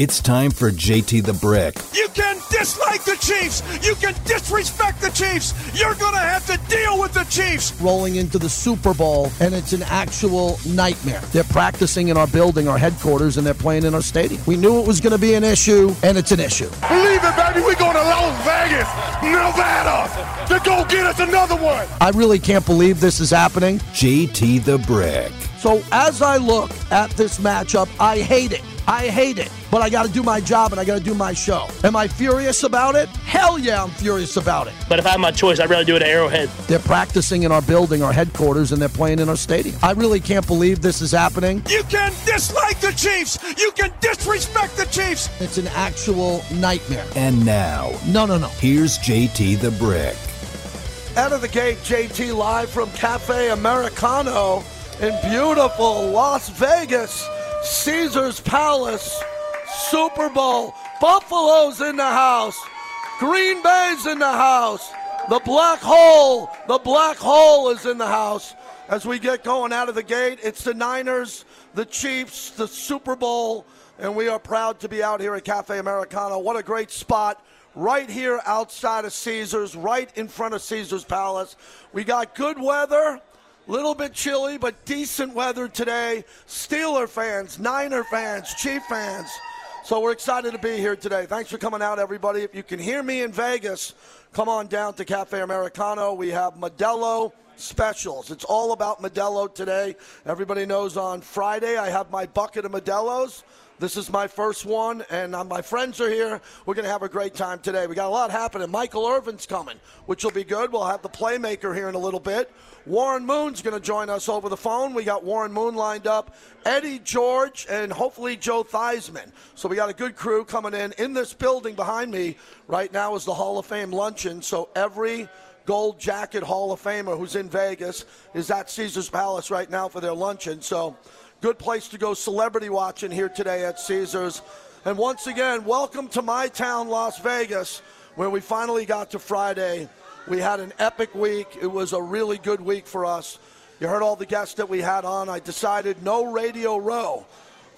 It's time for JT the Brick. You can dislike the Chiefs. You can disrespect the Chiefs. You're going to have to deal with the Chiefs. Rolling into the Super Bowl, and it's an actual nightmare. They're practicing in our building, our headquarters, and they're playing in our stadium. We knew it was going to be an issue, and it's an issue. Believe it, baby. We're going to Las Vegas, Nevada, to go get us another one. I really can't believe this is happening. JT the Brick. So as I look at this matchup, I hate it. I hate it, but I got to do my job and I got to do my show. Am I furious about it? Hell yeah, I'm furious about it. But if I had my choice, I'd rather do it at Arrowhead. They're practicing in our building, our headquarters, and they're playing in our stadium. I really can't believe this is happening. You can dislike the Chiefs. You can disrespect the Chiefs. It's an actual nightmare. And now, No, no, no. here's JT the Brick. Out of the gate, JT live from Cafe Americano in beautiful Las Vegas, Caesars Palace, Super Bowl. Buffalo's in the house, Green Bay's in the house, the black hole, the black hole is in the house. As we get going out of the gate, it's the Niners, the Chiefs, the Super Bowl, and we are proud to be out here at Cafe Americano. What a great spot right here outside of Caesars, right in front of Caesars Palace. We got good weather, little bit chilly, but decent weather today. Steeler fans, Niner fans, Chief fans. So we're excited to be here today. Thanks for coming out, everybody. If you can hear me in Vegas, come on down to Cafe Americano. We have Modelo specials. It's all about Modelo today. Everybody knows on Friday I have my bucket of Modelos. This is my first one, and uh, my friends are here. We're going to have a great time today. We got a lot happening. Michael Irvin's coming, which will be good. We'll have the playmaker here in a little bit. Warren Moon's going to join us over the phone. We got Warren Moon lined up, Eddie George, and hopefully Joe Theismann. So we got a good crew coming in. In this building behind me right now is the Hall of Fame luncheon. So every Gold Jacket Hall of Famer who's in Vegas is at Caesars Palace right now for their luncheon. So good place to go celebrity watching here today at Caesars. And once again, welcome to my town, Las Vegas, where we finally got to Friday. We had an epic week. It was a really good week for us. You heard all the guests that we had on. I decided no Radio Row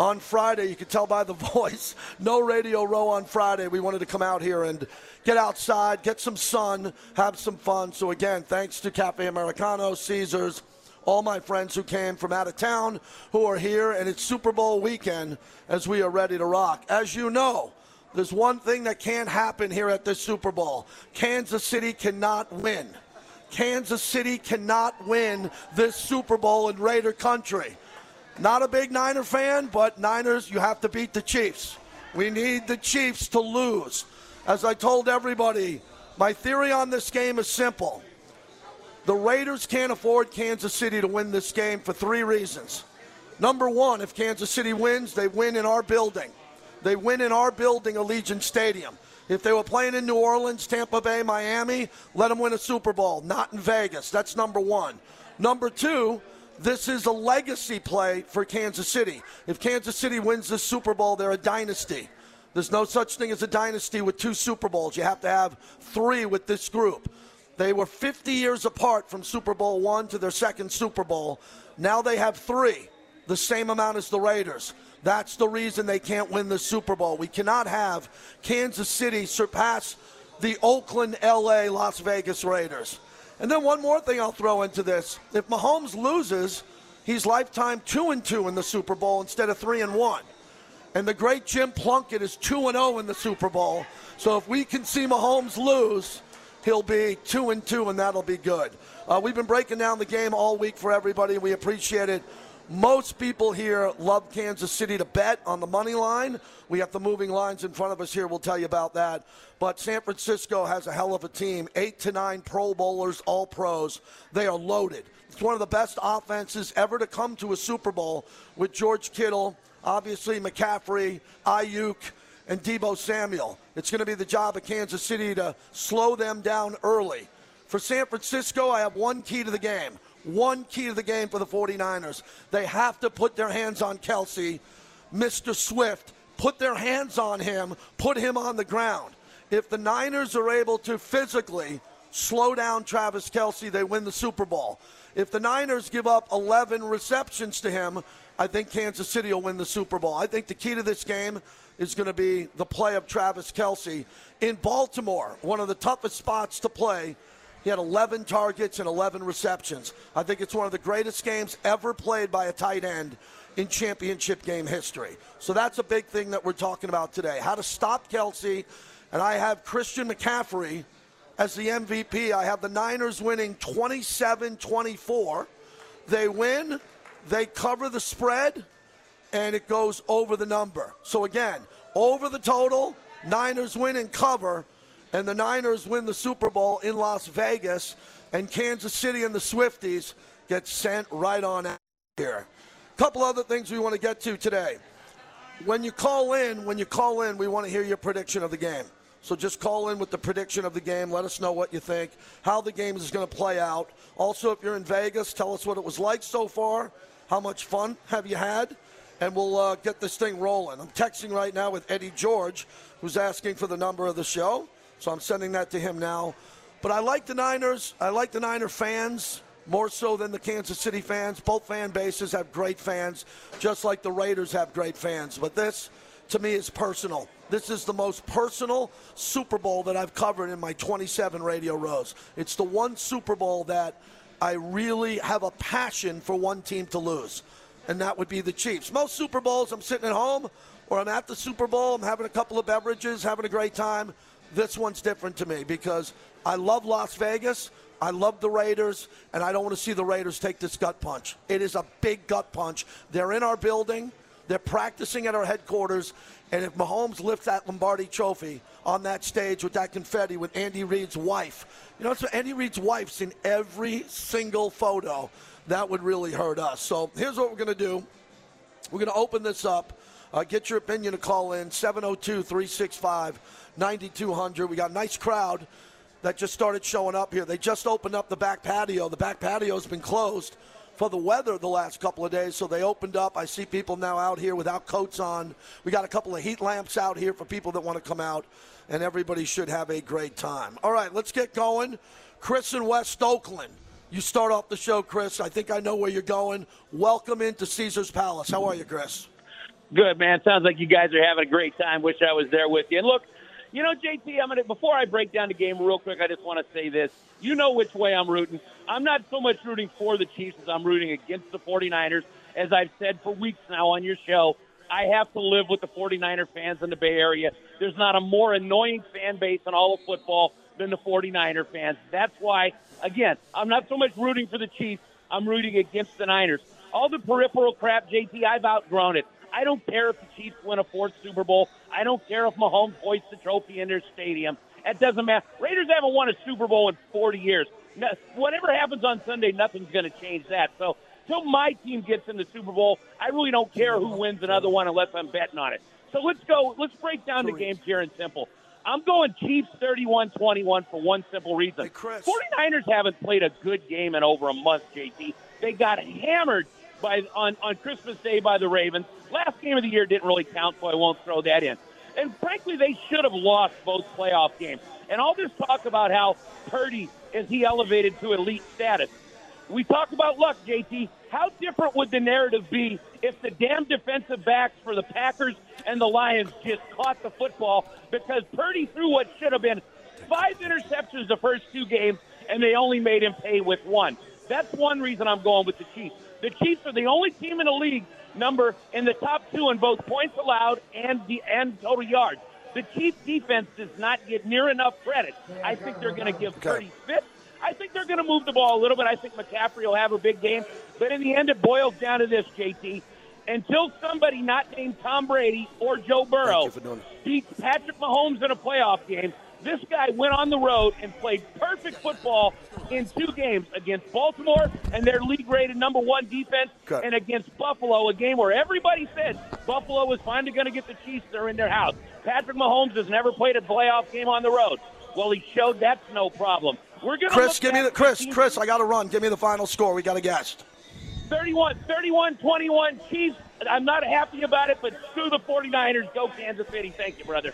on Friday. You could tell by the voice. No Radio Row on Friday. We wanted to come out here and get outside, get some sun, have some fun. So, again, thanks to Cafe Americano, Caesars, all my friends who came from out of town who are here, and it's Super Bowl weekend as we are ready to rock. As you know, there's one thing that can't happen here at this Super Bowl Kansas City cannot win. Kansas City cannot win this Super Bowl in Raider country. Not a big Niner fan, but Niners, you have to beat the Chiefs. We need the Chiefs to lose. As I told everybody, my theory on this game is simple. The Raiders can't afford Kansas City to win this game for three reasons. Number one, if Kansas City wins, they win in our building. They win in our building, Allegiant Stadium. If they were playing in New Orleans, Tampa Bay, Miami, let them win a Super Bowl, not in Vegas. That's number one. Number two, this is a legacy play for Kansas City. If Kansas City wins this Super Bowl, they're a dynasty. There's no such thing as a dynasty with two Super Bowls. You have to have three with this group. They were 50 years apart from Super Bowl one to their second Super Bowl. Now they have three, the same amount as the Raiders. That's the reason they can't win the Super Bowl. We cannot have Kansas City surpass the Oakland, LA, Las Vegas Raiders. And then one more thing I'll throw into this. If Mahomes loses, he's lifetime 2 and 2 in the Super Bowl instead of 3 and 1. And the great Jim Plunkett is 2 and 0 in the Super Bowl. So if we can see Mahomes lose, he'll be 2 and 2 and that'll be good. Uh, we've been breaking down the game all week for everybody. We appreciate it. Most people here love Kansas City to bet on the money line. We have the moving lines in front of us here. We'll tell you about that. But San Francisco has a hell of a team. Eight to nine Pro Bowlers, all pros. They are loaded. It's one of the best offenses ever to come to a Super Bowl with George Kittle, obviously McCaffrey, Aiyuk, and Deebo Samuel. It's going to be the job of Kansas City to slow them down early. For San Francisco, I have one key to the game. One key to the game for the 49ers. They have to put their hands on Kelce, Mr. Swift, put their hands on him, put him on the ground. If the Niners are able to physically slow down Travis Kelce, they win the Super Bowl. If the Niners give up 11 receptions to him, I think Kansas City will win the Super Bowl. I think the key to this game is going to be the play of Travis Kelce in Baltimore, one of the toughest spots to play. He had 11 targets and 11 receptions. I think it's one of the greatest games ever played by a tight end in championship game history. So that's a big thing that we're talking about today. How to stop Kelce. And I have Christian McCaffrey as the MVP. I have the Niners winning 27 24. They win, they cover the spread, and it goes over the number. So again, over the total, Niners win and cover, and the Niners win the Super Bowl in Las Vegas, and Kansas City and the Swifties get sent right on out here. A couple other things we want to get to today. When you call in, when you call in, we want to hear your prediction of the game. So just call in with the prediction of the game. Let us know what you think, how the game is going to play out. Also, if you're in Vegas, tell us what it was like so far. How much fun have you had? And we'll uh, get this thing rolling. I'm texting right now with Eddie George, who's asking for the number of the show. So I'm sending that to him now. But I like the Niners. I like the Niner fans more so than the Kansas City fans. Both fan bases have great fans, just like the Raiders have great fans. But this, to me, is personal. This is the most personal Super Bowl that I've covered in my 27 radio rows. It's the one Super Bowl that I really have a passion for one team to lose, and that would be the Chiefs. Most Super Bowls, I'm sitting at home or I'm at the Super Bowl, I'm having a couple of beverages, having a great time. This one's different to me because I love Las Vegas. I love the Raiders, and I don't want to see the Raiders take this gut punch. It is a big gut punch. They're in our building. They're practicing at our headquarters, and if Mahomes lifts that Lombardi trophy on that stage with that confetti with Andy Reid's wife, you know, so Andy Reid's wife's in every single photo. That would really hurt us. So here's what we're going to do we're going to open this up. Uh, get your opinion to call in 702 365 9200. We got a nice crowd that just started showing up here. They just opened up the back patio. The back patio's been closed for the weather the last couple of days. So they opened up. I see people now out here without coats on. We got a couple of heat lamps out here for people that want to come out, and everybody should have a great time. All right, let's get going. Chris in West Oakland. You start off the show, Chris. I think I know where you're going. Welcome into Caesar's Palace. How are you, Chris? Good, man. Sounds like you guys are having a great time. Wish I was there with you. And look, you know, JT, I'm gonna before I break down the game real quick, I just want to say this. You know which way I'm rooting. I'm not so much rooting for the Chiefs as I'm rooting against the 49ers. As I've said for weeks now on your show, I have to live with the 49er fans in the Bay Area. There's not a more annoying fan base in all of football than the 49er fans. That's why, again, I'm not so much rooting for the Chiefs. I'm rooting against the Niners. All the peripheral crap, JT, I've outgrown it. I don't care if the Chiefs win a fourth Super Bowl. I don't care if Mahomes hoists the trophy in their stadium. It doesn't matter. Raiders haven't won a Super Bowl in 40 years. No, whatever happens on Sunday, nothing's going to change that. So, till my team gets in the Super Bowl, I really don't care who wins another one unless I'm betting on it. So let's go. Let's break down the game here and simple. I'm going Chiefs 31-21 for one simple reason. Hey, Chris. 49ers haven't played a good game in over a month, JT. They got hammered by on, on Christmas Day by the Ravens. Last game of the year didn't really count, so I won't throw that in. And frankly, they should have lost both playoff games. And all this talk about how Purdy is he elevated to elite status. We talk about luck, JT. How different would the narrative be if the damn defensive backs for the Packers and the Lions just caught the football because Purdy threw what should have been five interceptions the first two games, and they only made him pay with one. That's one reason I'm going with the Chiefs. The Chiefs are the only team in the league number in the top two in both points allowed and the and total yards. The Chiefs defense does not get near enough credit. I think they're going to give Purdy fifth. I think they're going to move the ball a little bit. I think McCaffrey will have a big game. But in the end, it boils down to this, JT. Until somebody not named Tom Brady or Joe Burrow beats Patrick Mahomes in a playoff game, this guy went on the road and played perfect football in two games against Baltimore and their league rated number one defense Okay. and against Buffalo, a game where everybody said Buffalo was finally going to get the Chiefs. They're in their house. Patrick Mahomes has never played a playoff game on the road. Well, he showed that's no problem. We're going to Chris, give me the Chris. Chris, I got to run. Give me the final score. We got a guest. 31, 31, 21 Chiefs. I'm not happy about it, but screw the 49ers. Go Kansas City. Thank you, brother.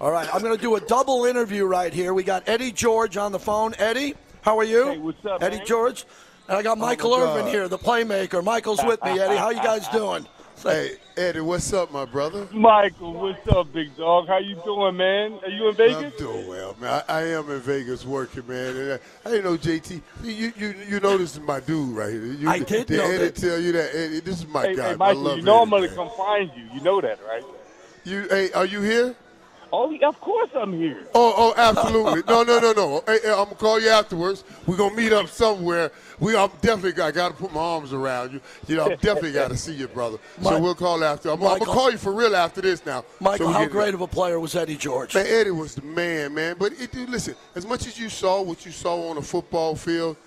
All right, I'm going to do a double interview right here. We got Eddie George on the phone. Eddie, how are you? Hey, what's up, Eddie man? George. And I got oh Michael my Irvin here, the playmaker. Michael's with me, Eddie. How you guys doing? Hey, Eddie, what's up, my brother? Michael, what's up, big dog? How you doing, man? Are you in Vegas? I'm doing well, man. I, I am in Vegas working, man. And I, I didn't know JT. You you you know this is my dude right here. You, I did did know Eddie that. tell you that? Eddie, this is my Hey, guy. hey, I love you know Eddie, I'm gonna man. come find you. You know that, right? You, hey, are you here? Oh, of course I'm here. Oh, oh, absolutely. No, no, no, no. Hey, hey, I'm gonna call you afterwards. We're gonna meet up somewhere. We, I'm definitely. I got to put my arms around you. You know, I'm definitely got to see you, brother. So we'll call after. I'm, I'm gonna call you for real after this now. Michael, So how get- great of a player was Eddie George? Man, Eddie was the man, man. But it, dude, listen, as much as you saw what you saw on the football field,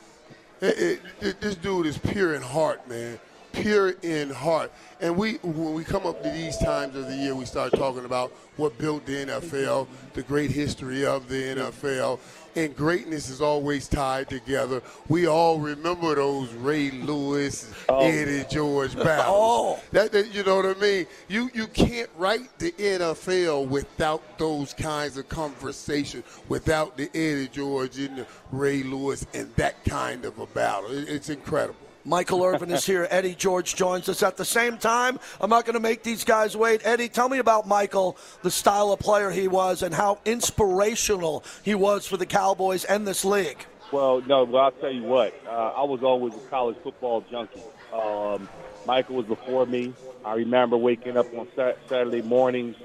it, it, it- this dude is pure in heart, man. Pure in heart. And we, when we come up to these times of the year, we start talking about what built the NFL, the great history of the NFL. And greatness is always tied together. We all remember those Ray Lewis, oh, Eddie George battles. Oh. That, that you know what I mean? You you can't write the NFL without those kinds of conversations, without the Eddie George and the Ray Lewis and that kind of a battle. It- it's incredible. Michael Irvin is here. Eddie George joins us at the same time. I'm not going to make these guys wait. Eddie, tell me about Michael, the style of player he was, and how inspirational he was for the Cowboys and this league. Well, no, well, I'll tell you what. Uh, I was always a college football junkie. Um, Michael was before me. I remember waking up on Saturday mornings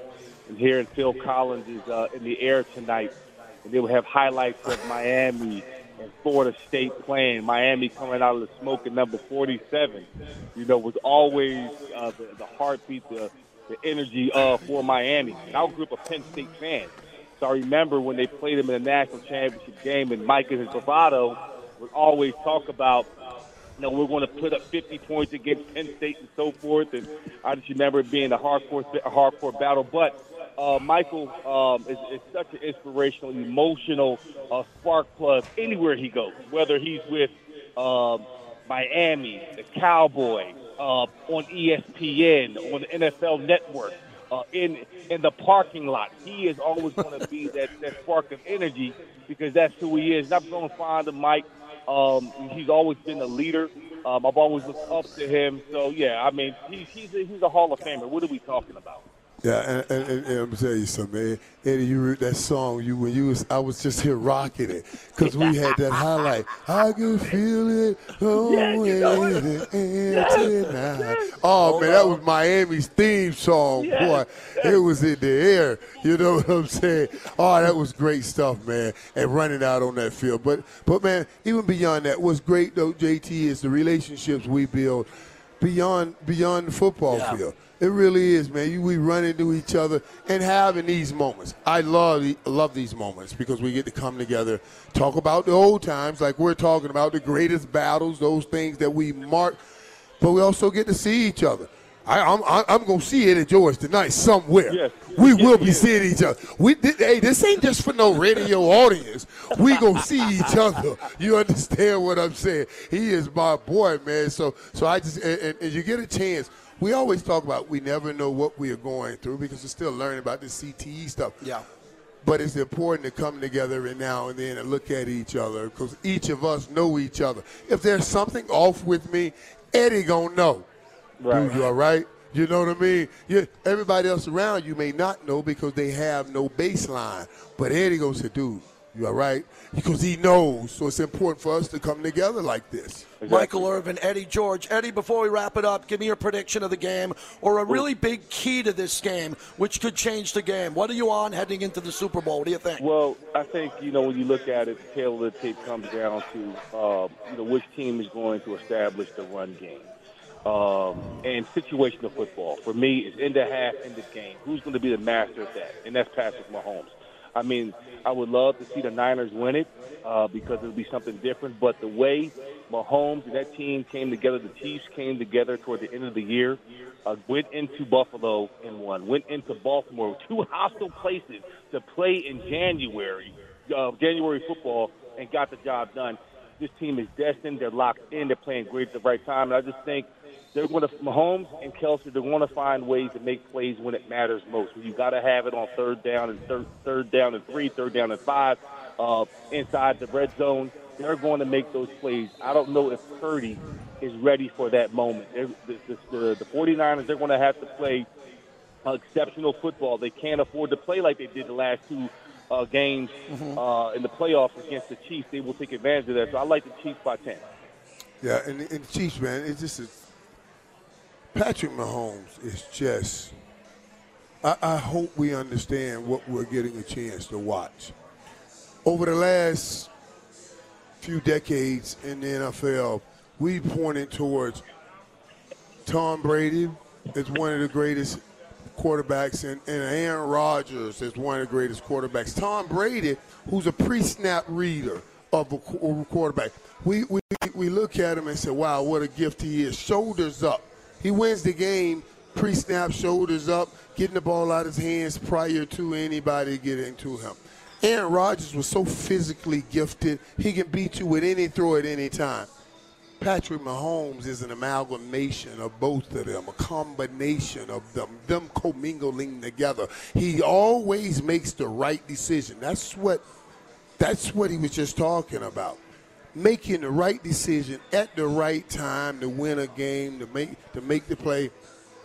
and hearing Phil Collins is uh, in the air tonight, and they would have highlights of Miami and Florida State playing. Miami coming out of the smoke at number 47. You know, was always uh, the, the heartbeat, the, the energy uh, for Miami. And I grew up a Penn State fan. So I remember when they played him in the national championship game, and Mike and his bravado would always talk about, you know, we're going to put up 50 points against Penn State and so forth. And I just remember it being a hardcore, a hardcore battle. But uh, Michael um, is, is such an inspirational, emotional uh, spark plug anywhere he goes, whether he's with um, Miami, the Cowboys, uh, on ESPN, on the NFL Network, uh, in in the parking lot. He is always going to be that, that spark of energy because that's who he is. And I'm going to find him, Mike. Um, he's always been a leader. Um, I've always looked up to him. So yeah, I mean, he's he's a, he's a Hall of Famer. What are we talking about? Yeah, and, and, and, and I'm gonna tell you something, man. Eddie, you wrote that song. You when you was, I was just here rocking it because we had that highlight. I can feel it going in the air tonight. Oh man, that was Miami's theme song, boy. It was in the air. You know what I'm saying? Oh, that was great stuff, man. And running out on that field, but but man, even beyond that, what's great though, JT, is the relationships we build beyond beyond the football Yeah. field. It really is, man. You, we run into each other and having these moments. I love love these moments because we get to come together, talk about the old times, like we're talking about the greatest battles, those things that we mark. But we also get to see each other. I, I'm I'm, I'm gonna see Eddie George tonight somewhere. Yes. We will be seeing each other. We hey, this ain't just for no radio audience. We gonna see each other. You understand what I'm saying? He is my boy, man. So so I just and, and, and you get a chance. We always talk about we never know what we are going through because we're still learning about this CTE stuff. Yeah. But it's important to come together and now and then and look at each other because each of us know each other. If there's something off with me, Eddie gonna know. Dude, you all right? You know what I mean? You, everybody else around you may not know because they have no baseline. But Eddie goes to, dude, you all right? Because he knows. So it's important for us to come together like this. Michael Irvin, Eddie George. Eddie, before we wrap it up, give me your prediction of the game or a really big key to this game, which could change the game. What are you on heading into the Super Bowl? What do you think? Well, I think you know when you look at it, the tale of the tape comes down to uh, you know which team is going to establish the run game. Um, and situational football for me is in the half, in the game. Who's going to be the master of that? And that's Patrick Mahomes. I mean, I would love to see the Niners win it uh, because it would be something different. But the way Mahomes and that team came together, the Chiefs came together toward the end of the year, uh, went into Buffalo and won, went into Baltimore, two hostile places to play in January, uh, January football, and got the job done. This team is destined. They're locked in. They're playing great at the right time. And I just think they're going to Mahomes and Kelce. They're going to find ways to make plays when it matters most. You got to have it on third down and third, third down and three, third down and five, uh, inside the red zone. they're going to make those plays. I don't know if Purdy is ready for that moment. The, the, the, the 49ers, they're going to have to play uh, exceptional football. They can't afford to play like they did the last two uh, games Mm-hmm. uh, in the playoffs against the Chiefs. They will take advantage of that. So I like the Chiefs by 10. Yeah, and, and the Chiefs, man, it's just a, Patrick Mahomes is just. I, I hope we understand what we're getting a chance to watch. Over the last few decades in the NFL, we pointed towards Tom Brady as one of the greatest quarterbacks, and, and Aaron Rodgers is one of the greatest quarterbacks. Tom Brady, who's a pre-snap reader of a, of a quarterback, we, we we look at him and say, "Wow, what a gift he is!" Shoulders up, he wins the game. Pre-snap, shoulders up, getting the ball out of his hands prior to anybody getting to him. Aaron Rodgers was so physically gifted; he can beat you with any throw at any time. Patrick Mahomes is an amalgamation of both of them, a combination of them, them commingling together. He always makes the right decision. That's what that's what he was just talking about. Making the right decision at the right time to win a game, to make to make the play.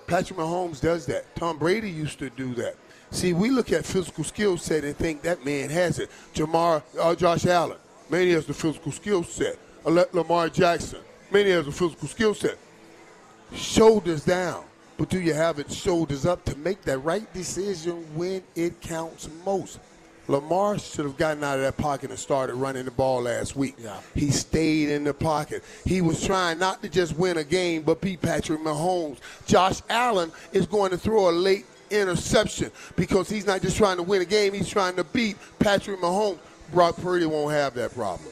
Patrick Mahomes does that. Tom Brady used to do that. See, we look at physical skill set and think that man has it. Jamar, uh, Josh Allen, man, he has the physical skill set. Lamar Jackson, man, he has the physical skill set. Shoulders down, but do you have it shoulders up to make that right decision when it counts most? Lamar should have gotten out of that pocket and started running the ball last week. Yeah. He stayed in the pocket. He was trying not to just win a game, but beat Patrick Mahomes. Josh Allen is going to throw a late interception because he's not just trying to win a game, he's trying to beat Patrick Mahomes. Brock Purdy won't have that problem.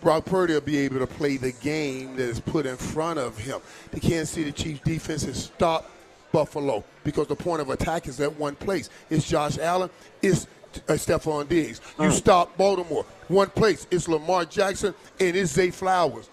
Brock Purdy will be able to play the game that is put in front of him. The Kansas City Chiefs defense has stopped Buffalo because the point of attack is at one place. It's Josh Allen. It's uh, Stefon Diggs. You stop Baltimore. One place. It's Lamar Jackson and it's Zay Flowers.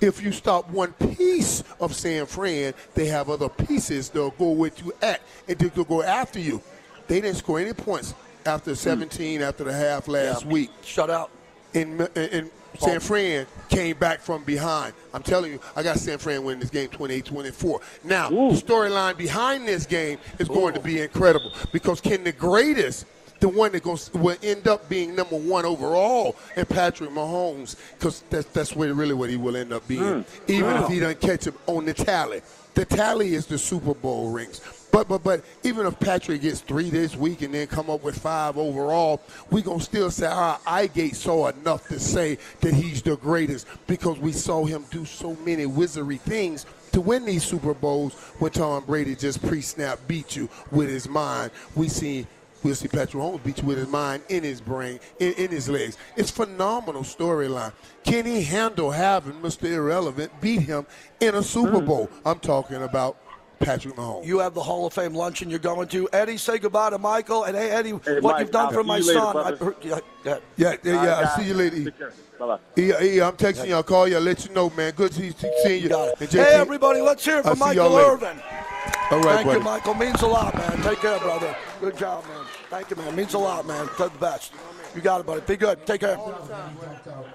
If you stop one piece of San Fran, they have other pieces that'll go with you at and they'll go after you. They didn't score any points after 17 after the half last Yeah. week Shut out. and, and San Fran came back from behind. I'm telling you, I got San Fran winning this game 28-24. Now, the storyline behind this game is going to be incredible because can the greatest, the one that goes, will end up being number one overall, and Patrick Mahomes, because that's that's where really what he will end up being, hmm. even if he doesn't catch him on the tally. The tally is the Super Bowl rings. But but but even if Patrick gets three this week and then come up with five overall, we gonna still say ah, our eye gate saw enough to say that he's the greatest because we saw him do so many wizardry things to win these Super Bowls when Tom Brady just pre-snap beat you with his mind. We see we'll see Patrick Mahomes beat you with his mind in his brain, in, in his legs. It's phenomenal storyline. Can he handle having Mr. Irrelevant beat him in a Super mm. Bowl? I'm talking about Patrick Mahomes. You have the Hall of Fame luncheon you're going to. Eddie, say goodbye to Michael. And hey, Eddie, Hey, what Mike, you've done I'll for my you later, son. I, yeah, yeah. Yeah, yeah, yeah. I'll see you later. Bye-bye. Yeah, yeah, I'm texting you. I'll call you. I'll let you know, man. Good to see you. You got it. Hey, everybody, let's hear it I'll for see Michael. Irvin. All right, Thank buddy. you, Michael. Means a lot, man. Take care, brother. Good job, man. Thank you, man. Means a lot, man. You're the best. You got it, buddy. Be good. Take care.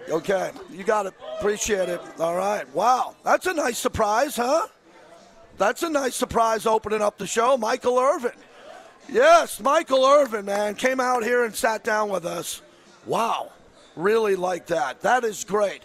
Okay. You got it. Appreciate it. All right. Wow. That's a nice surprise, huh? That's a nice surprise opening up the show. Michael Irvin. Yes, Michael Irvin, man, came out here and sat down with us. Wow. Really like that. That is great.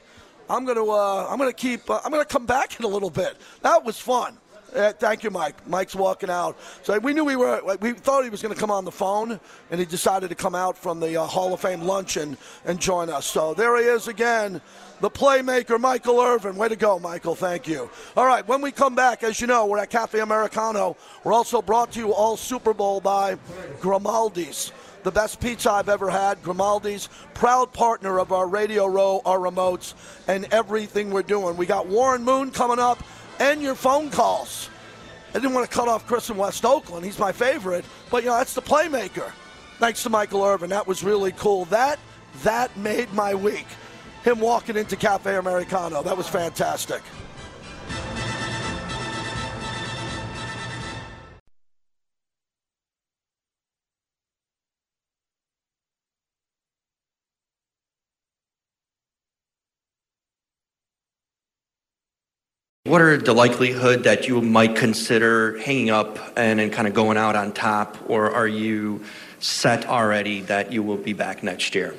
I'm gonna uh, I'm gonna keep uh, I'm gonna come back in a little bit. That was fun. Thank you, Mike. Mike's walking out. So we knew we were. We thought he was going to come on the phone, and he decided to come out from the uh, Hall of Fame luncheon and join us. So there he is again, the playmaker, Michael Irvin. Way to go, Michael. Thank you. All right. When we come back, as you know, we're at Cafe Americano. We're also brought to you all Super Bowl by Grimaldi's the best pizza I've ever had. Grimaldi's, proud partner of our Radio Row, our remotes, and everything we're doing. We got Warren Moon coming up, and your phone calls. I didn't want to cut off Chris in West Oakland. He's my favorite, but you know that's the playmaker. Thanks to Michael Irvin, that was really cool. That that made my week. Him walking into Cafe Americano, that was fantastic. What are the likelihood that you might consider hanging up and kind of going out on top, or are you set already that you will be back next year?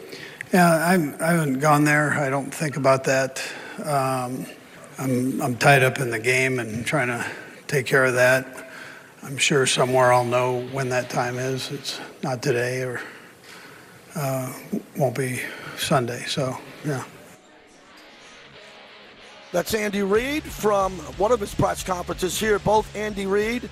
Yeah, I'm, I haven't gone there. I don't think about that. Um, I'm, I'm tied up in the game and trying to take care of that. I'm sure somewhere I'll know when that time is. It's not today or uh, won't be Sunday. So, yeah. That's Andy Reid from one of his press conferences here. Both Andy Reid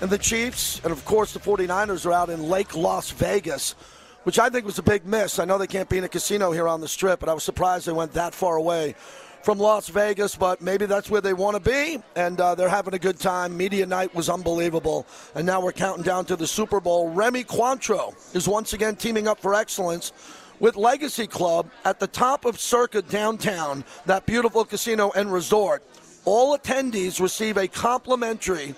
and the Chiefs, and of course the 49ers are out in Lake Las Vegas, which I think was a big miss. I know they can't be in a casino here on the strip, but I was surprised they went that far away from Las Vegas, but maybe that's where they want to be, and uh, they're having a good time. Media night was unbelievable, and now we're counting down to the Super Bowl. Remy Cointreau is once again teaming up for excellence with Legacy Club at the top of Circa downtown, that beautiful casino and resort. All attendees receive a complimentary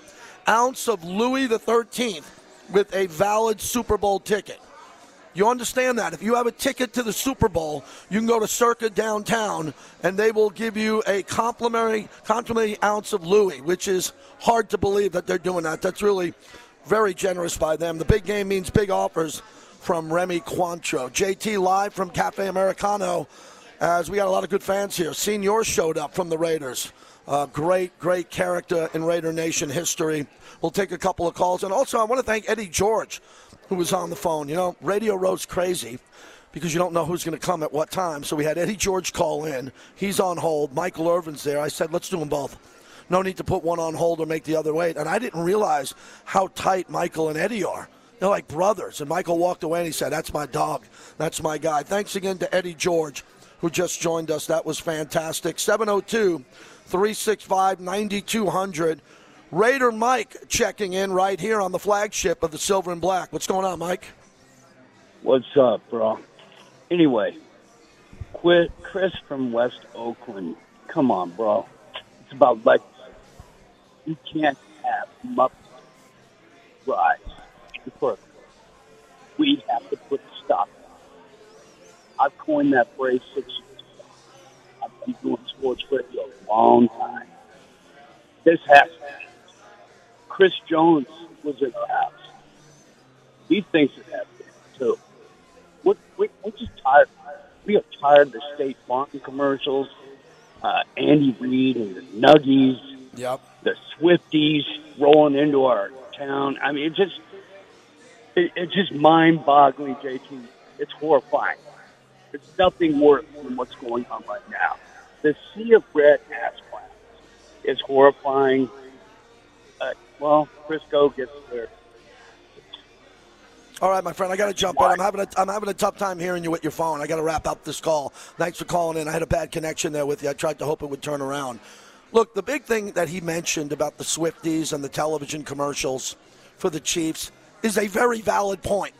ounce of Louis XIII with a valid Super Bowl ticket. You understand that? If you have a ticket to the Super Bowl, you can go to Circa downtown and they will give you a complimentary, complimentary ounce of Louis, which is hard to believe that they're doing that. That's really very generous by them. The big game means big offers from Remy Cointreau. JT live from Cafe Americano as we got a lot of good fans here. Senior showed up from the Raiders. Uh, great, great character in Raider Nation history. We'll take a couple of calls. And also, I want to thank Eddie George, who was on the phone. You know, Radio Row's crazy because you don't know who's going to come at what time. So we had Eddie George call in. He's on hold. Michael Irvin's there. I said, let's do them both. No need to put one on hold or make the other wait. And I didn't realize how tight Michael and Eddie are. They're like brothers. And Michael walked away and he said, That's my dog. That's my guy. Thanks again to Eddie George, who just joined us. That was fantastic. 702 365 9200. Raider Mike checking in right here on the flagship of the Silver and Black. What's going on, Mike? What's up, bro? Anyway, quit Chris from West Oakland. Come on, bro. It's about legacy. You can't have Muppet rise further. We have to put a stop. I've coined that phrase six years ago. I've been doing sports radio a long time. This has to change. Chris Jones was at the house. He thinks it has to too. We're, we're, we're just tired. We are tired of the State Farm commercials, uh, Andy Reid and the Nuggies, yep. the Swifties rolling into our town. I mean, it just it, it's just mind-boggling, JT. It's horrifying. It's nothing worse than what's going on right now. The sea of red ass clowns is horrifying. Uh, well, Frisco gets there. All right, my friend, I got to jump in. I'm having a I'm having a tough time hearing you with your phone. I got to wrap up this call. Thanks for calling in. I had a bad connection there with you. I tried to hope it would turn around. Look, the big thing that he mentioned about the Swifties and the television commercials for the Chiefs is a very valid point.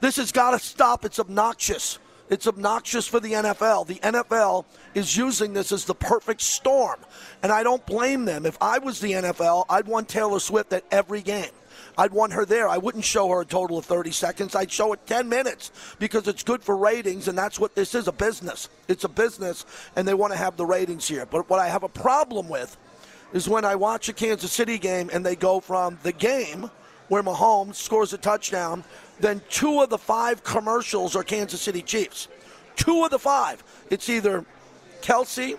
This has got to stop. It's obnoxious. It's obnoxious for the NFL. The NFL is using this as the perfect storm. And I don't blame them. If I was the NFL, I'd want Taylor Swift at every game. I'd want her there. I wouldn't show her a total of 30 seconds. I'd show it 10 minutes because it's good for ratings, and that's what this is a business. It's a business, and they want to have the ratings here. But what I have a problem with is when I watch a Kansas City game and they go from the game – where Mahomes scores a touchdown, then two of the five commercials are Kansas City Chiefs. Two of the five. It's either Kelce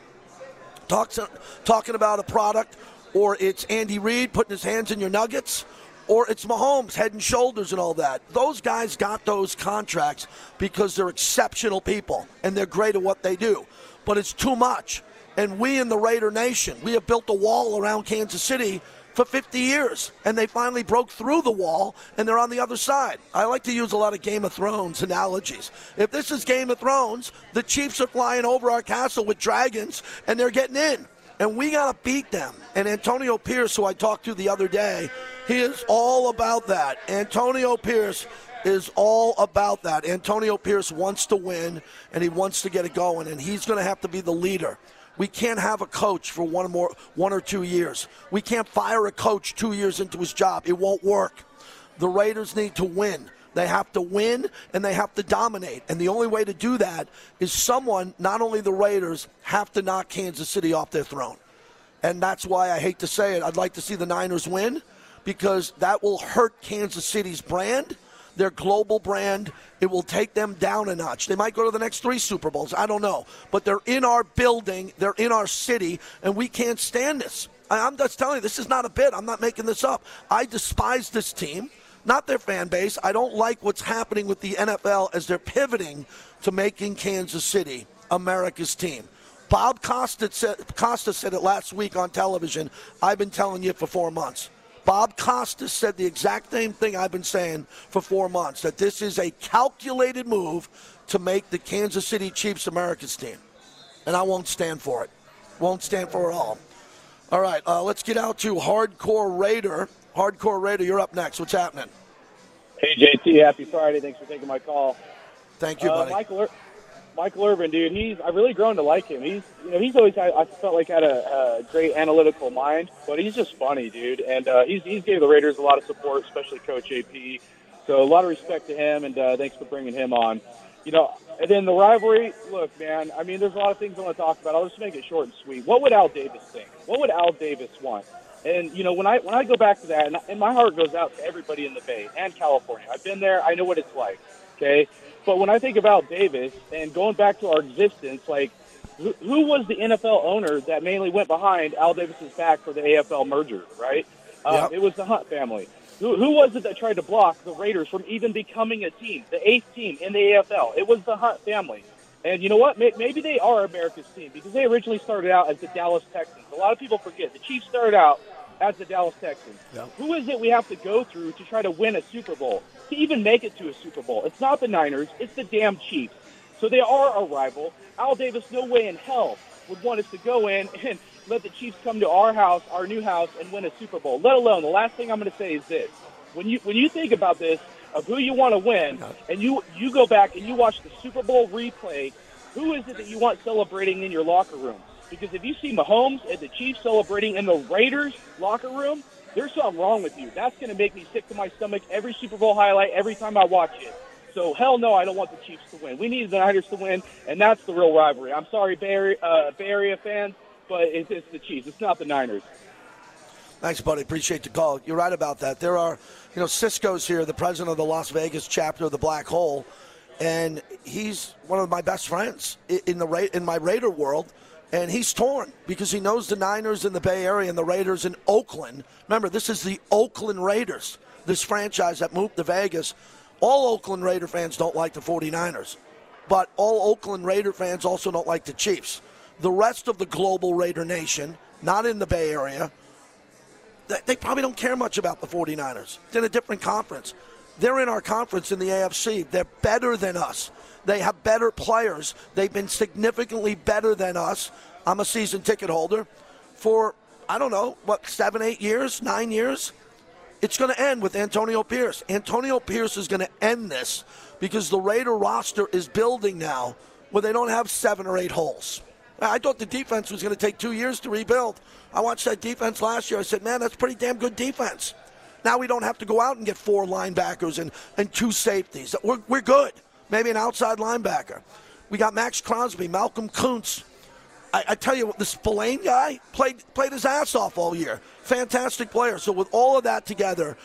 talks, talking about a product, or it's Andy Reid putting his hands in your nuggets, or it's Mahomes head and shoulders and all that. Those guys got those contracts because they're exceptional people and they're great at what they do. But it's too much. And we in the Raider Nation, we have built a wall around Kansas City for 50 years, and they finally broke through the wall, and they're on the other side. I like to use a lot of Game of Thrones analogies. If this is Game of Thrones, the Chiefs are flying over our castle with dragons, and they're getting in. And we got to beat them. And Antonio Pierce, who I talked to the other day, he is all about that. Antonio Pierce is all about that. Antonio Pierce wants to win, and he wants to get it going, and he's going to have to be the leader. We can't have a coach for one or more one or two years. We can't fire a coach two years into his job. It won't work. The Raiders need to win. They have to win and they have to dominate. And the only way to do that is someone, not only the Raiders, have to knock Kansas City off their throne. And that's why I hate to say it. I'd like to see the Niners win because that will hurt Kansas City's brand, their global brand. It will take them down a notch. They might go to the next three Super Bowls. I don't know. But they're in our building, they're in our city, and we can't stand this. I'm just telling you, this is not a bit. I'm not making this up. I despise this team, not their fan base. I don't like what's happening with the NFL as they're pivoting to making Kansas City America's team. Bob Costa said, Costa said it last week on television. I've been telling you for four months. Bob Costa said the exact same thing I've been saying for four months that this is a calculated move to make the Kansas City Chiefs America's team. And I won't stand for it. Won't stand for it all. All right, uh, let's get out to Hardcore Raider. Hardcore Raider, you're up next. What's happening? Hey JT, happy Friday. Thanks for taking my call. Thank you, uh, buddy. Michael, Michael Irvin, dude, he's I've really grown to like him. He's you know he's always had, I felt like had a, a great analytical mind, but he's just funny, dude, and uh, he's he's gave the Raiders a lot of support, especially Coach AP. So a lot of respect to him, and uh, thanks for bringing him on. You know, and then the rivalry. Look, man, I mean, there's a lot of things I want to talk about. I'll just make it short and sweet. What would Al Davis think? What would Al Davis want? And you know, when I when I go back to that, and, and my heart goes out to everybody in the Bay and California. I've been there. I know what it's like. Okay, but when I think about Davis and going back to our existence, like who, who was the NFL owner that mainly went behind Al Davis's back for the AFL merger? Right? Uh, It was the Hunt family. Who, who was it that tried to block the Raiders from even becoming a team, the eighth team in the AFL? It was the Hunt family. And you know what? Maybe they are America's team because they originally started out as the Dallas Texans. A lot of people forget the Chiefs started out as the Dallas Texans. Who is it we have to go through to try to win a Super Bowl? To even make it to a Super Bowl? It's not the Niners. It's the damn Chiefs. So they are a rival. Al Davis, no way in hell would want us to go in and let the Chiefs come to our house, our new house, and win a Super Bowl. Let alone the last thing I'm going to say is this: when you when you think about this of who you want to win, and you you go back and you watch the Super Bowl replay, who is it that you want celebrating in your locker room? Because if you see Mahomes and the Chiefs celebrating in the Raiders locker room, there's something wrong with you. That's going to make me sick to my stomach every Super Bowl highlight every time I watch it. So hell no, I don't want the Chiefs to win. We need the Niners to win, and that's the real rivalry. I'm sorry, Bay uh, Bay Area fans, but it's, it's the Chiefs. It's not the Niners. Thanks, buddy. Appreciate the call. You're right about that. There are, you know, Cisco's here, the president of the Las Vegas chapter of the Black Hole, and he's one of my best friends in the in my Raider world. And he's torn because he knows the Niners in the Bay Area and the Raiders in Oakland. Remember, this is the Oakland Raiders, this franchise that moved to Vegas. All Oakland Raider fans don't like the 49ers, but all Oakland Raider fans also don't like the Chiefs. The rest of the global Raider nation, not in the Bay Area, they- probably don't care much about the 49ers. It's in a different conference. They're in our conference in the AFC. They're better than us. They have better players. They've been significantly better than us. I'm a season ticket holder for, I don't know, what, seven, eight years, nine years? It's going to end with Antonio Pierce. Antonio Pierce is going to end this because the Raider roster is building now where they don't have seven or eight holes. I thought the defense was going to take two years to rebuild. I watched that defense last year. I said, man, that's pretty damn good defense. Now we don't have to go out and get four linebackers and, and two safeties. We're, we're good. Maybe an outside linebacker. We got Maxx Crosby, Malcolm Koonce. I, I tell you what, this Spillane guy played played his ass off all year. Fantastic player. So with all of that together,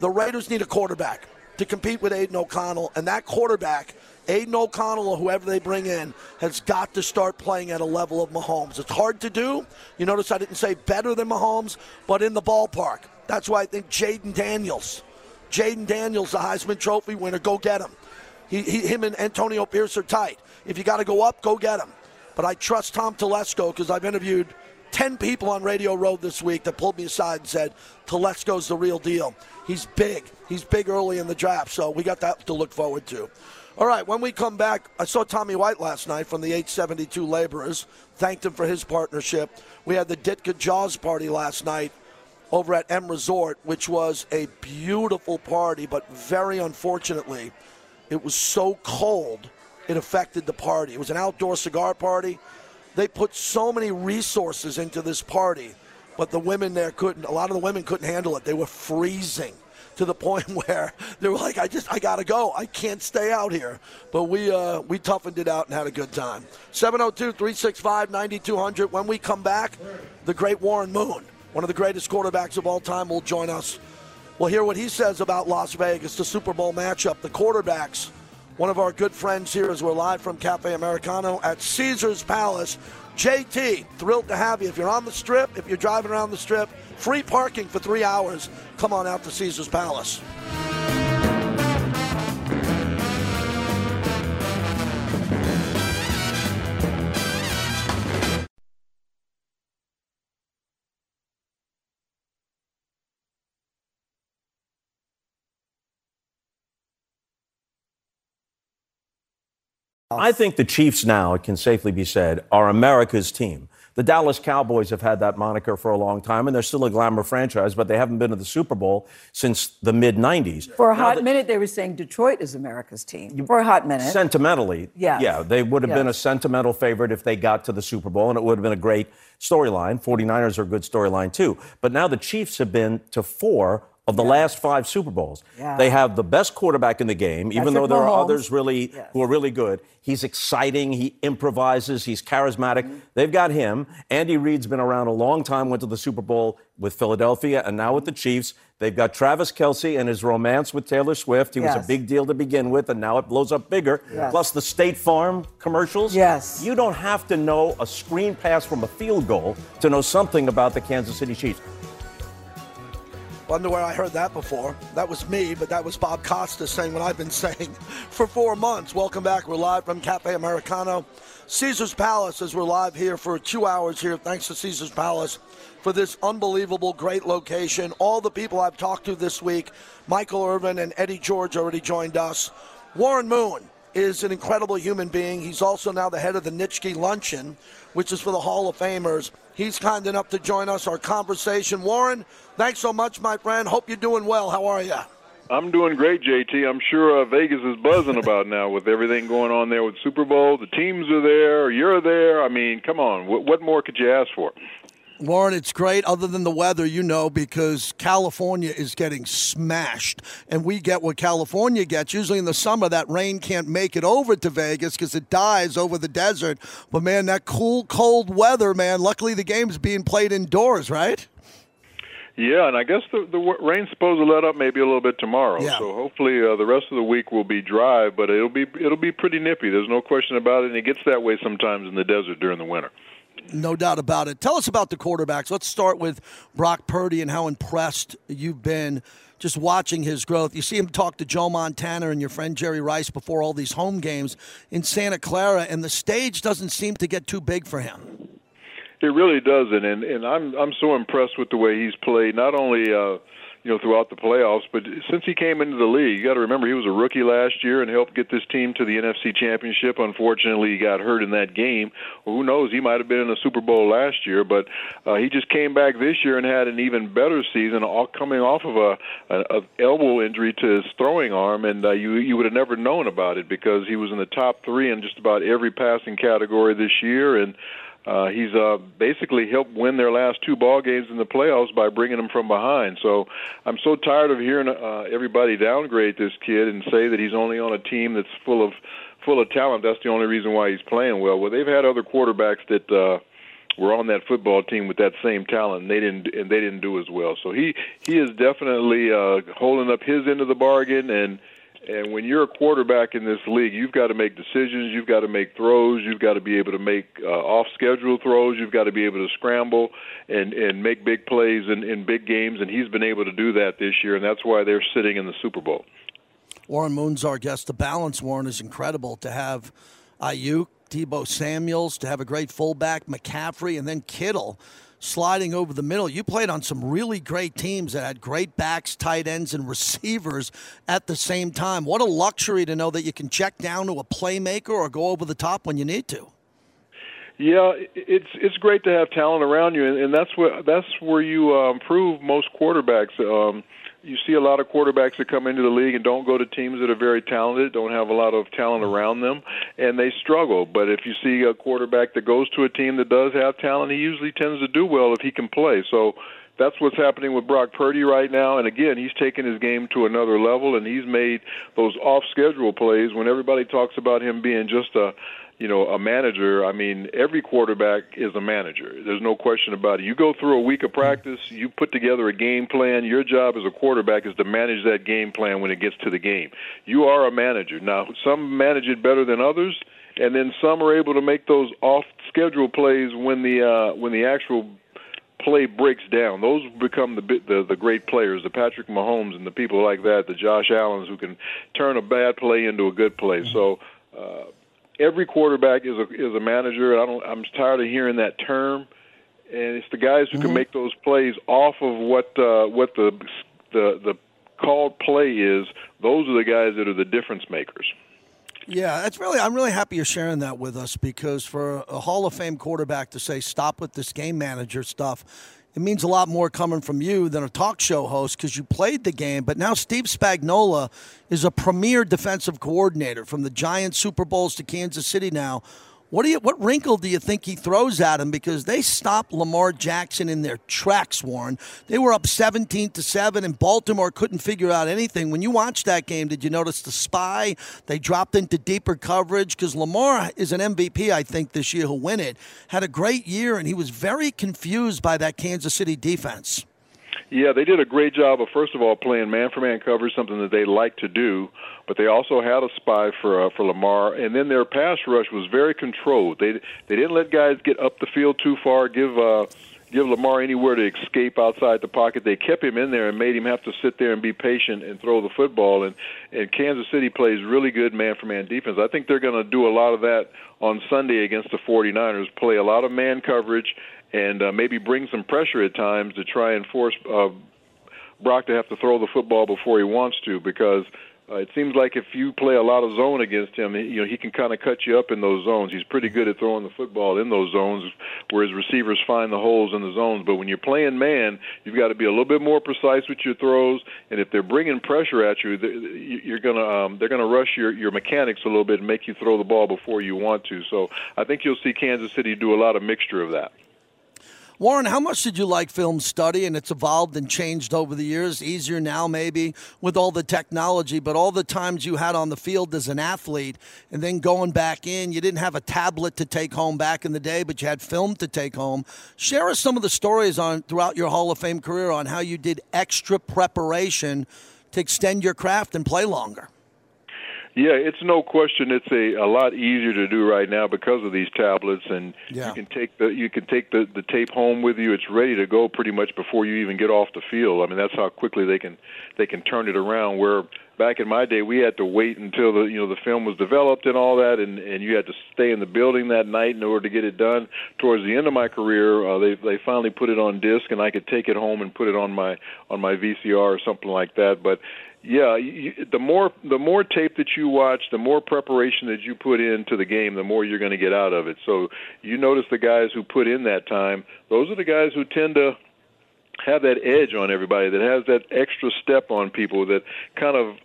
the Raiders need a quarterback to compete with Aidan O'Connell, and that quarterback, Aidan O'Connell or whoever they bring in, has got to start playing at a level of Mahomes. It's hard to do. You notice I didn't say better than Mahomes, but in the ballpark. That's why I think Jayden Daniels, Jayden Daniels, the Heisman Trophy winner, go get him. He, he, him and Antonio Pierce are tight. If you got to go up, go get him. But I trust Tom Telesco because I've interviewed 10 people on Radio Row this week that pulled me aside and said, Telesco's the real deal. He's big. He's big early in the draft, so we got that to look forward to. All right, when we come back, I saw Tommy White last night from the 872 Laborers. Thanked him for his partnership. We had the Ditka Jaws party last night over at M Resort, which was a beautiful party, but very unfortunately, it was so cold it affected the party. It was an outdoor cigar party. They put so many resources into this party, but the women there couldn't. A lot of the women couldn't handle it. They were freezing. to the point where they were like, "I just, I gotta go. I can't stay out here." But we, uh, we toughened it out and had a good time. 702-365-9200. When we come back, the great Warren Moon, one of the greatest quarterbacks of all time, will join us. We'll hear what he says about Las Vegas, the Super Bowl matchup, the quarterbacks. One of our good friends here as we're live from Cafe Americano at Caesar's Palace. JT, thrilled to have you. If you're on the strip, if you're driving around the strip, free parking for three hours. Come on out to Caesar's Palace. I think the Chiefs now, it can safely be said, are America's team. The Dallas Cowboys have had that moniker for a long time, and they're still a glamour franchise, but they haven't been to the Super Bowl since the mid 90s. For a Now hot that- minute, they were saying Detroit is America's team. For a hot minute. Sentimentally, Yes. yeah, they would have been a sentimental favorite if they got to the Super Bowl, and it would have been a great storyline. 49ers are a good storyline, too. But now the Chiefs have been to four of the last five Super Bowls. Yeah. They have the best quarterback in the game, even though Patrick there are others really who are really good. He's exciting, he improvises, he's charismatic. Mm-hmm. They've got him. Andy Reid's been around a long time, went to the Super Bowl with Philadelphia, and now with the Chiefs. They've got Travis Kelce and his romance with Taylor Swift. He was a big deal to begin with, and now it blows up bigger. Yes. Plus the State Farm commercials. Yes. You don't have to know a screen pass from a field goal to know something about the Kansas City Chiefs. Wonder where I heard that before. That was me, but that was Bob Costas saying what I've been saying for four months. Welcome back. We're live from Cafe Americano. Caesar's Palace, as we're live here for two hours here, thanks to Caesar's Palace for this unbelievable, great location. All the people I've talked to this week, Michael Irvin and Eddie George already joined us. Warren Moon is an incredible human being. He's also now the head of the Nitschke Luncheon, which is for the Hall of Famers. He's kind enough to join us, our conversation. Warren, thanks so much, my friend. Hope you're doing well. How are you? I'm doing great, JT. I'm sure uh, Vegas is buzzing about now with everything going on there with Super Bowl. The teams are there. You're there. I mean, come on. What, what more could you ask for? Warren, it's great other than the weather, you know, because California is getting smashed. And we get what California gets. Usually in the summer, that rain can't make it over to Vegas because it dies over the desert. But man, that cool, cold weather, man, luckily the game's being played indoors, right? Yeah, and I guess the the rain's supposed to let up maybe a little bit tomorrow. Yeah. So hopefully uh, the rest of the week will be dry, but it'll be it'll be pretty nippy. There's no question about it, and it gets that way sometimes in the desert during the winter. No doubt about it. Tell us about the quarterbacks. Let's start with Brock Purdy and how impressed you've been just watching his growth. You see him talk to Joe Montana and your friend Jerry Rice before all these home games in Santa Clara, and the stage doesn't seem to get too big for him. It really doesn't, and and I'm I'm so impressed with the way he's played. Not only uh, you know throughout the playoffs, but since he came into the league, you got to remember he was a rookie last year and helped get this team to the NFC Championship. Unfortunately, he got hurt in that game. Well, who knows? He might have been in the Super Bowl last year, but uh, he just came back this year and had an even better season, all coming off of a, a, a elbow injury to his throwing arm, and uh, you you would have never known about it because he was in the top three in just about every passing category this year, and. Uh, he's uh, basically helped win their last two ball games in the playoffs by bringing them from behind. So I'm so tired of hearing uh, everybody downgrade this kid and say that he's only on a team that's full of full of talent. That's the only reason why he's playing well. Well, they've had other quarterbacks that uh, were on that football team with that same talent, and they didn't and they didn't do as well. So he he is definitely uh, holding up his end of the bargain and. And when you're a quarterback in this league, you've got to make decisions. You've got to make throws. You've got to be able to make uh, off-schedule throws. You've got to be able to scramble and and make big plays in, in big games. And he's been able to do that this year, and that's why they're sitting in the Super Bowl. Warren Moon's our guest. The balance, Warren, is incredible to have Aiyuk, Deebo Samuels, to have a great fullback, McCaffrey, and then Kittle sliding over the middle. You played on some really great teams that had great backs, tight ends, and receivers at the same time. What a luxury to know that you can check down to a playmaker or go over the top when you need to. Yeah, it's it's great to have talent around you, and, and that's what that's where you uh, improve most quarterbacks. Um, you see a lot of quarterbacks that come into the league and don't go to teams that are very talented, don't have a lot of talent around them, and they struggle. But if you see a quarterback that goes to a team that does have talent, he usually tends to do well if he can play. So that's what's happening with Brock Purdy right now. And again, he's taken his game to another level, and he's made those off-schedule plays. When everybody talks about him being just a you know, a manager, I mean, every quarterback is a manager. There's no question about it. You go through a week of practice, you put together a game plan. Your job as a quarterback is to manage that game plan when it gets to the game. You are a manager. Now, some manage it better than others, and then some are able to make those off-schedule plays when the uh, when the actual play breaks down. Those become the the the great players, the Patrick Mahomes and the people like that, the Josh Allen's who can turn a bad play into a good play. So. Uh, every quarterback is a is a manager. I don't. I'm tired of hearing that term, and it's the guys who mm-hmm. can make those plays off of what uh, what the the the called play is. Those are the guys that are the difference makers. Yeah, that's really. I'm really happy you're sharing that with us because for a Hall of Fame quarterback to say stop with this game manager stuff it means a lot more coming from you than a talk show host because you played the game. But now Steve Spagnuolo is a premier defensive coordinator from the Giants Super Bowls to Kansas City now. What do you what wrinkle do you think he throws at him? Because they stopped Lamar Jackson in their tracks, Warren. They were up 17 to 7 and Baltimore couldn't figure out anything. When you watched that game, did you notice the spy? They dropped into deeper coverage because Lamar is an MVP, I think, this year who'll win it. Had a great year and he was very confused by that Kansas City defense. Yeah, they did a great job of first of all playing man for man coverage, something that they like to do. But they also had a spy for uh, for Lamar, and then their pass rush was very controlled. They they didn't let guys get up the field too far, give uh, give Lamar anywhere to escape outside the pocket. They kept him in there and made him have to sit there and be patient and throw the football. And and Kansas City plays really good man for man defense. I think they're going to do a lot of that on Sunday against the 49ers. Play a lot of man coverage and uh, maybe bring some pressure at times to try and force uh, Brock to have to throw the football before he wants to because uh, it seems like if you play a lot of zone against him, you know he can kind of cut you up in those zones. He's pretty good at throwing the football in those zones, whereas receivers find the holes in the zones. But when you're playing man, you've got to be a little bit more precise with your throws. And if they're bringing pressure at you, you're gonna um, they're gonna rush your your mechanics a little bit and make you throw the ball before you want to. So I think you'll see Kansas City do a lot of mixture of that. Warren, how much did you like film study? And it's evolved and changed over the years. Easier now, maybe, with all the technology, but all the times you had on the field as an athlete and then going back in, you didn't have a tablet to take home back in the day, but you had film to take home. Share us some of the stories on throughout your Hall of Fame career on how you did extra preparation to extend your craft and play longer. Yeah, it's no question. It's a, a lot easier to do right now because of these tablets, and yeah. you can take the you can take the the tape home with you. It's ready to go pretty much before you even get off the field. I mean, that's how quickly they can they can turn it around. Where back in my day, we had to wait until the you know the film was developed and all that, and and you had to stay in the building that night in order to get it done. Towards the end of my career, uh, they they finally put it on disc, and I could take it home and put it on my on my VCR or something like that. But yeah, you, the more the more tape that you watch, the more preparation that you put into the game, the more you're going to get out of it. So you notice the guys who put in that time; those are the guys who tend to have that edge on everybody, that has that extra step on people, that kind of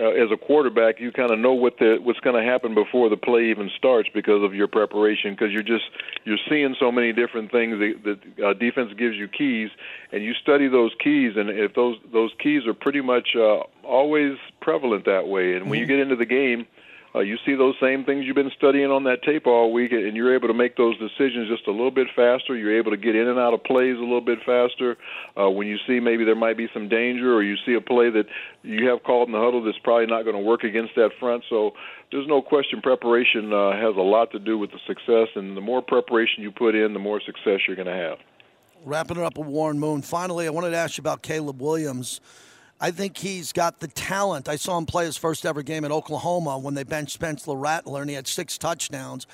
uh, as a quarterback, you kind of know what the what's going to happen before the play even starts because of your preparation. Because you're just you're seeing so many different things that, that uh, defense gives you keys, and you study those keys. And if those those keys are pretty much uh, always prevalent that way, and when you mm-hmm. get into the game, uh, you see those same things you've been studying on that tape all week, and you're able to make those decisions just a little bit faster. You're able to get in and out of plays a little bit faster. Uh, when you see maybe there might be some danger, or you see a play that you have called in the huddle that's probably not going to work against that front. So there's no question preparation uh, has a lot to do with the success, and the more preparation you put in, the more success you're going to have. Wrapping it up with Warren Moon. Finally, I wanted to ask you about Caleb Williams. I think he's got the talent. I saw him play his first ever game at Oklahoma when they benched Spencer Rattler, and he had six touchdowns.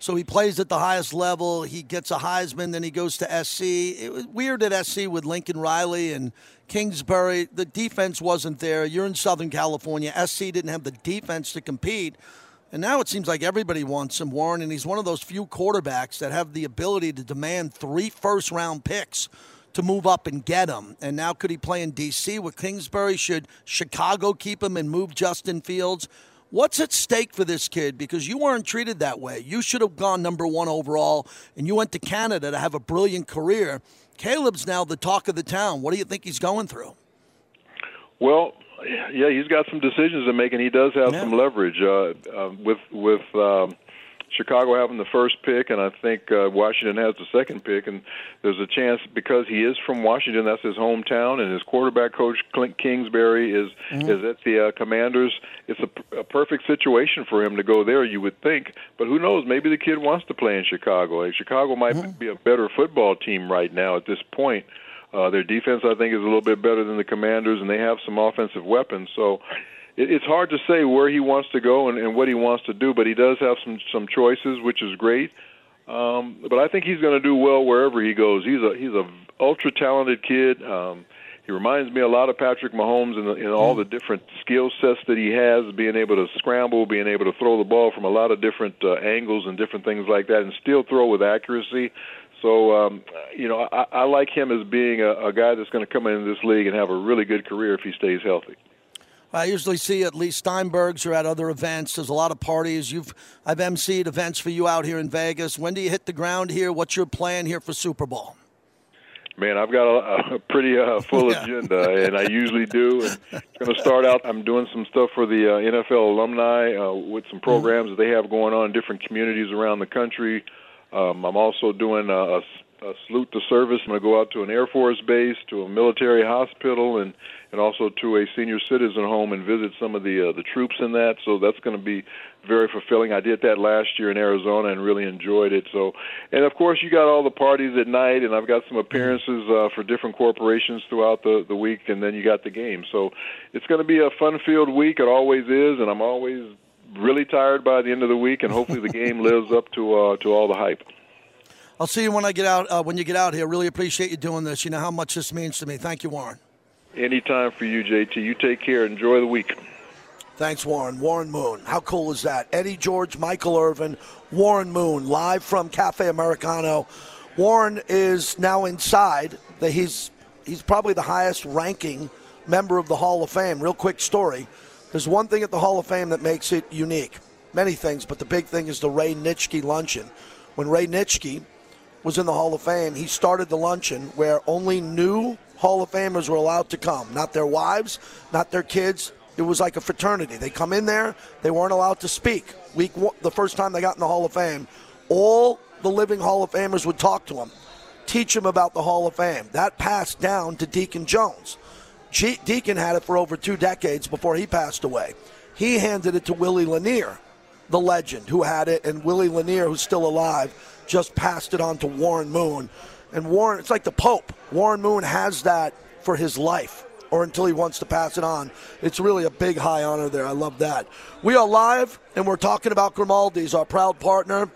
So he plays at the highest level. He gets a Heisman, then he goes to SC. It was weird at SC with Lincoln Riley and Kingsbury. The defense wasn't there. You're in Southern California. SC didn't have the defense to compete. And now it seems like everybody wants him, Warren, and he's one of those few quarterbacks that have the ability to demand three first round picks to move up and get him. And now could he play in D.C. with Kingsbury? Should Chicago keep him and move Justin Fields? What's at stake for this kid? Because you weren't treated that way. You should have gone number one overall, and you went to Canada to have a brilliant career. Caleb's now the talk of the town. What do you think he's going through? Well, yeah, he's got some decisions to make, and he does have Yeah. some leverage uh, uh, with with um, Chicago having the first pick, and I think uh, Washington has the second pick. And there's a chance because he is from Washington, that's his hometown, and his quarterback coach Kliff Kingsbury is Mhm. is at the uh, Commanders. It's a, a perfect situation for him to go there, you would think. But who knows? Maybe the kid wants to play in Chicago. Like, Chicago might be a better football team right now at this point. Uh, their defense, I think, is a little bit better than the Commanders, and they have some offensive weapons. So it, it's hard to say where he wants to go and, and what he wants to do, but he does have some some choices, which is great. Um, but I think he's going to do well wherever he goes. He's a he's a ultra talented kid. Um, he reminds me a lot of Patrick Mahomes in, the, in all the different skill sets that he has, being able to scramble, being able to throw the ball from a lot of different uh, angles and different things like that, and still throw with accuracy. So, um, you know, I, I like him as being a, a guy that's going to come into this league and have a really good career if he stays healthy. I usually see at Leigh Steinberg's or at other events. There's a lot of parties. You've I've emceed events for you out here in Vegas. When do you hit the ground here? What's your plan here for Super Bowl? Man, I've got a, a pretty uh, full agenda, and I usually do. And it's going to start out. I'm doing some stuff for the uh, NFL alumni uh, with some programs that they have going on in different communities around the country. Um, I'm also doing a, a, a salute to service. I'm going to go out to an Air Force base, to a military hospital, and and also to a senior citizen home and visit some of the uh, the troops in that. So that's going to be very fulfilling. I did that last year in Arizona and really enjoyed it. So, and of course, you got all the parties at night, and I've got some appearances uh, for different corporations throughout the the week, and then you got the game. So, it's going to be a fun-filled week. It always is, and I'm always really tired by the end of the week, and hopefully the game lives up to uh, to all the hype. I'll see you when I get out. Uh, when you get out here, really appreciate you doing this. You know how much this means to me. Thank you, Warren. Anytime for you, JT. You take care. Enjoy the week. Thanks, Warren. Warren Moon. How cool is that? Eddie George, Michael Irvin, Warren Moon, live from Cafe Americano. Warren is now inside. The, he's he's probably the highest ranking member of the Hall of Fame. Real quick story. There's one thing at the Hall of Fame that makes it unique. Many things, but the big thing is the Ray Nitschke luncheon. When Ray Nitschke was in the Hall of Fame, he started the luncheon where only new Hall of Famers were allowed to come, not their wives, not their kids. It was like a fraternity. They come in there, they weren't allowed to speak. Week one, the first time they got in the Hall of Fame, all the living Hall of Famers would talk to him, teach him about the Hall of Fame. That passed down to Deacon Jones. Deacon had it for over two decades before he passed away. He handed it to Willie Lanier, the legend who had it, and Willie Lanier, who's still alive, just passed it on to Warren Moon. And Warren, it's like the Pope. Warren Moon has that for his life, or until he wants to pass it on. It's really a big high honor there. I love that. We are live, and we're talking about Grimaldi's, our proud partner.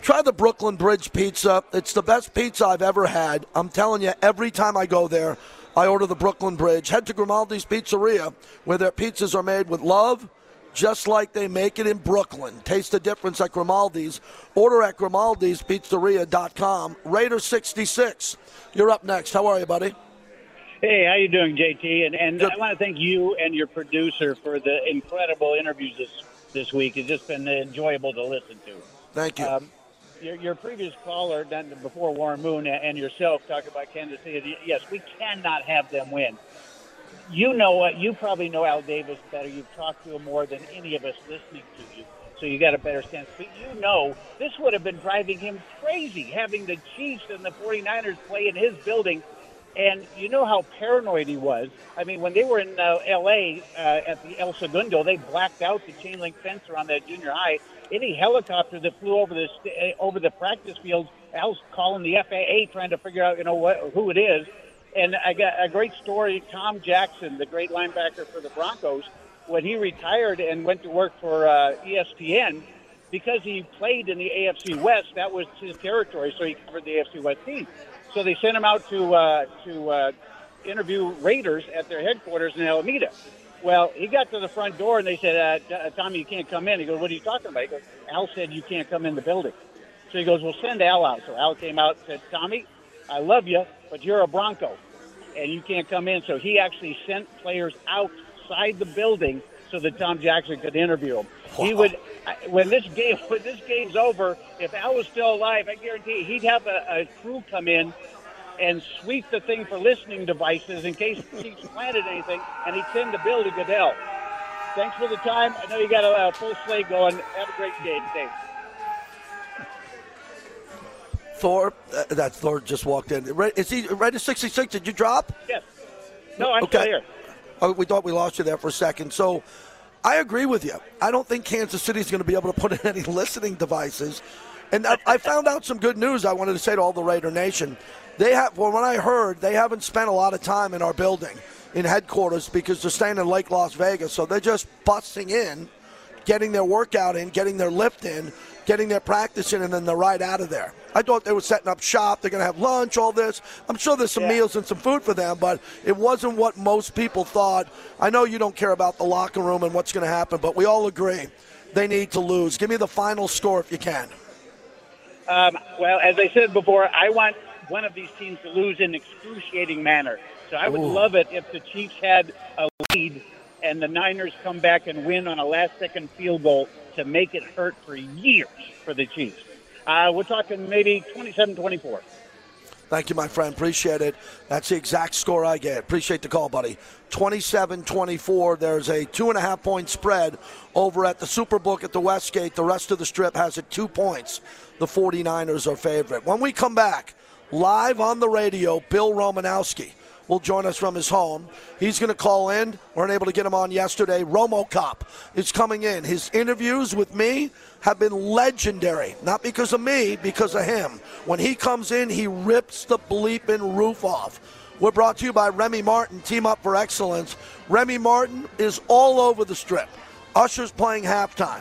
Try the Brooklyn Bridge pizza. It's the best pizza I've ever had. I'm telling you, every time I go there, I order the Brooklyn Bridge. Head to Grimaldi's Pizzeria, where their pizzas are made with love, just like they make it in Brooklyn. Taste the difference at Grimaldi's. Order at Grimaldi'sPizzeria.com. Raider 66. You're up next. How are you, buddy? Hey, how you doing, JT? And and I want to thank you and your producer for the incredible interviews this this week. It's just been enjoyable to listen to. Thank you. Um, your, your previous caller, then before Warren Moon and yourself, talked about Kansas City. Yes, we cannot have them win. You know what? You probably know Al Davis better. You've talked to him more than any of us listening to you, so you got a better sense. But you know this would have been driving him crazy having the Chiefs and the 49ers play in his building. And you know how paranoid he was. I mean, when they were in uh, L.A. Uh, at the El Segundo, they blacked out the chain link fence around that junior high. Any helicopter that flew over the st- over the practice field, Al's calling the FAA trying to figure out, you know, what who it is. And I got a great story. Tom Jackson, the great linebacker for the Broncos, when he retired and went to work for uh, ESPN, because he played in the AFC West, that was his territory, so he covered the AFC West team. So they sent him out to uh, to uh, interview Raiders at their headquarters in Alameda. Well, he got to the front door and they said, uh, uh, "Tommy, you can't come in." He goes, "What are you talking about?" He goes, "Al said you can't come in the building." So he goes, "Well, send Al out." So Al came out and said, "Tommy, I love you, but you're a Bronco, and you can't come in." So he actually sent players outside the building so that Tom Jackson could interview him. He would when this game when this game's over. If Al was still alive, I guarantee he'd have a, a crew come in and sweep the thing for listening devices in case Chiefs planted anything, and he'd send the bill to Goodell. Thanks for the time. I know you got a, a full slate going. Have a great game. Thanks. Thor, uh, that Thor just walked in. Right- Is he right at 66? Did you drop? Yes. No, I'm still here. Oh, we thought we lost you there for a second. So I agree with you. I don't think Kansas City is going to be able to put in any listening devices. And I, I found out some good news I wanted to say to all the Raider Nation. They have, well, when I heard, they haven't spent a lot of time in our building in headquarters because they're staying in Lake Las Vegas. So they're just busting in, getting their workout in, getting their lift in, getting their practice in, and then they're right out of there. I thought they were setting up shop. They're going to have lunch, all this. I'm sure there's some meals and some food for them, but it wasn't what most people thought. I know you don't care about the locker room and what's going to happen, but we all agree they need to lose. Give me the final score if you can. Um, well, as I said before, I want one of these teams to lose in excruciating manner. So I would Ooh. love it if the Chiefs had a lead and the Niners come back and win on a last-second field goal to make it hurt for years for the Chiefs. Uh, we're talking maybe 27-24. Thank you, my friend. Appreciate it. That's the exact score I get. Appreciate the call, buddy. 27 24. There's a two and a half point spread over at the Superbook at the Westgate. The rest of the strip has it two points. The 49ers are favorite. When we come back, live on the radio, Bill Romanowski will join us from his home. He's going to call in. Weren't able to get him on yesterday. Romo Cop is coming in. His interviews with me have been legendary. Not because of me, because of him. When he comes in, he rips the bleeping roof off. We're brought to you by Remy Martin, Team Up for Excellence. Remy Martin is all over the strip. Usher's playing halftime.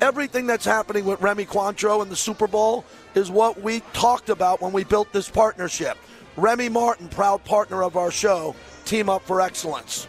Everything that's happening with Remy Cointreau in the Super Bowl is what we talked about when we built this partnership. Remy Martin, proud partner of our show, Team Up for Excellence.